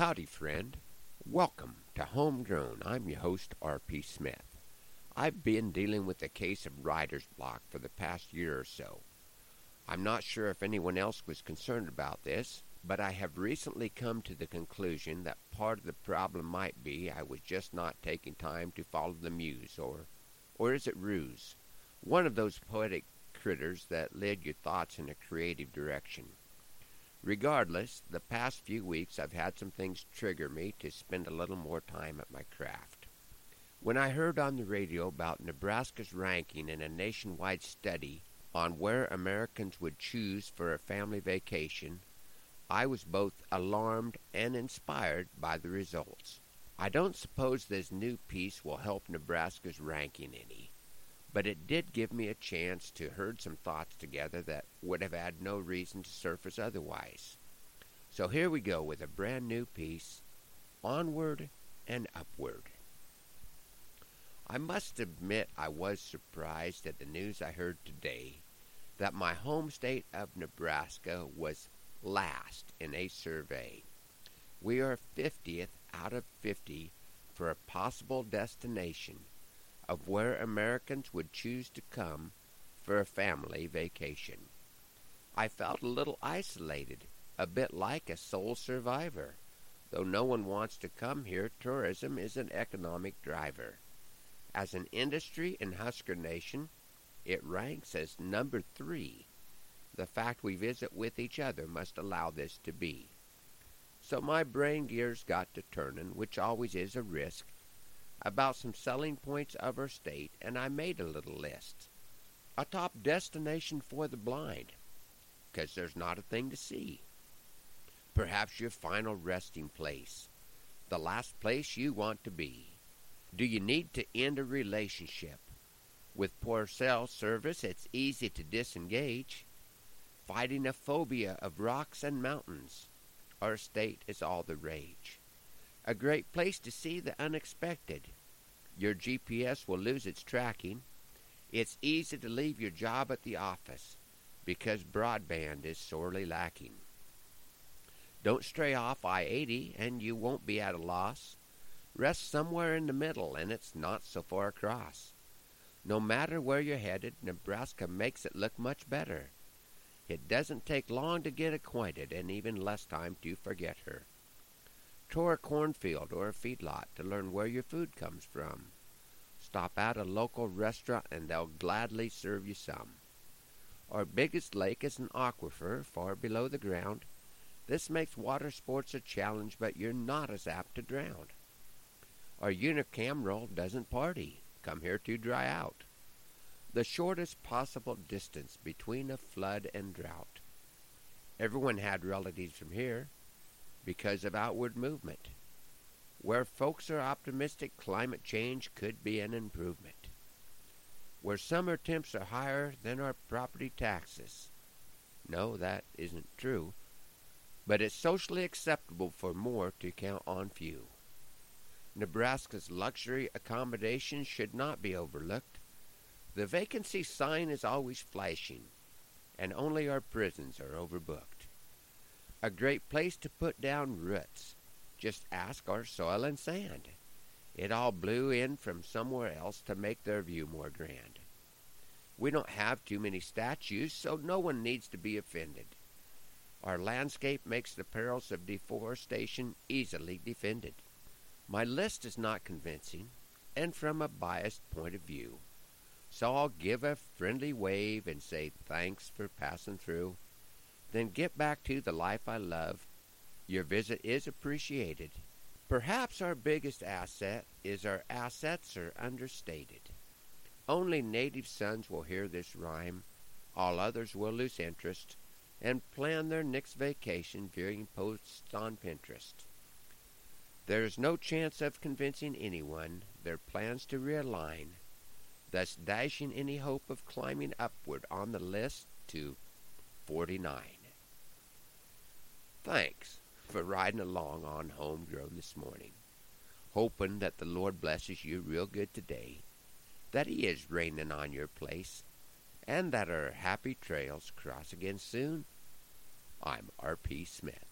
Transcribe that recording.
Howdy, friend. Welcome to Homegrown. I'm your host, R.P. Smith. I've been dealing with a case of writer's block for the past year or so. I'm not sure if anyone else was concerned about this, but I have recently come to the conclusion that part of the problem might be I was just not taking time to follow the muse, or, or is it ruse? One of those poetic critters that led your thoughts in a creative direction. Regardless, the past few weeks I've had some things trigger me to spend a little more time at my craft. When I heard on the radio about Nebraska's ranking in a nationwide study on where Americans would choose for a family vacation, I was both alarmed and inspired by the results. I don't suppose this new piece will help Nebraska's ranking any, but it did give me a chance to herd some thoughts together that would have had no reason to surface otherwise. So here we go with a brand new piece Onward and Upward. I must admit I was surprised at the news I heard today that my home state of Nebraska was last in a survey. We are 50th out of 50 for a possible destination of where Americans would choose to come for a family vacation. I felt a little isolated, a bit like a sole survivor. Though no one wants to come here, tourism is an economic driver. As an industry in Husker Nation, it ranks as number three. The fact we visit with each other must allow this to be. So my brain gears got to turning, which always is a risk, about some selling points of our state, and I made a little list. A top destination for the blind, 'cause there's not a thing to see. Perhaps your final resting place, the last place you want to be. Do you need to end a relationship? With poor cell service, it's easy to disengage. Fighting a phobia of rocks and mountains, our state is all the rage a great place to see the unexpected. Your GPS will lose its tracking. It's easy to leave your job at the office because broadband is sorely lacking. Don't stray off I 80 and you won't be at a loss. Rest somewhere in the middle and it's not so far across. No matter where you're headed, Nebraska makes it look much better. It doesn't take long to get acquainted and even less time to forget her tour a cornfield or a feedlot to learn where your food comes from. Stop at a local restaurant and they'll gladly serve you some. Our biggest lake is an aquifer far below the ground. This makes water sports a challenge, but you're not as apt to drown. Our unicameral doesn't party. Come here to dry out. The shortest possible distance between a flood and drought. Everyone had relatives from here because of outward movement. Where folks are optimistic, climate change could be an improvement. Where summer temps are higher than our property taxes. No, that isn't true. But it's socially acceptable for more to count on few. Nebraska's luxury accommodations should not be overlooked. The vacancy sign is always flashing, and only our prisons are overbooked a great place to put down roots. Just ask our soil and sand. It all blew in from somewhere else to make their view more grand. We don't have too many statues, so no one needs to be offended. Our landscape makes the perils of deforestation easily defended. My list is not convincing, and from a biased point of view. So I'll give a friendly wave and say thanks for passing through then get back to the life I love. Your visit is appreciated. Perhaps our biggest asset is our assets are understated. Only native sons will hear this rhyme. All others will lose interest and plan their next vacation viewing posts on Pinterest. There is no chance of convincing anyone their plans to realign, thus dashing any hope of climbing upward on the list to 49. Thanks for riding along on Homegrown this morning. Hoping that the Lord blesses you real good today, that He is raining on your place, and that our happy trails cross again soon. I'm R.P. Smith.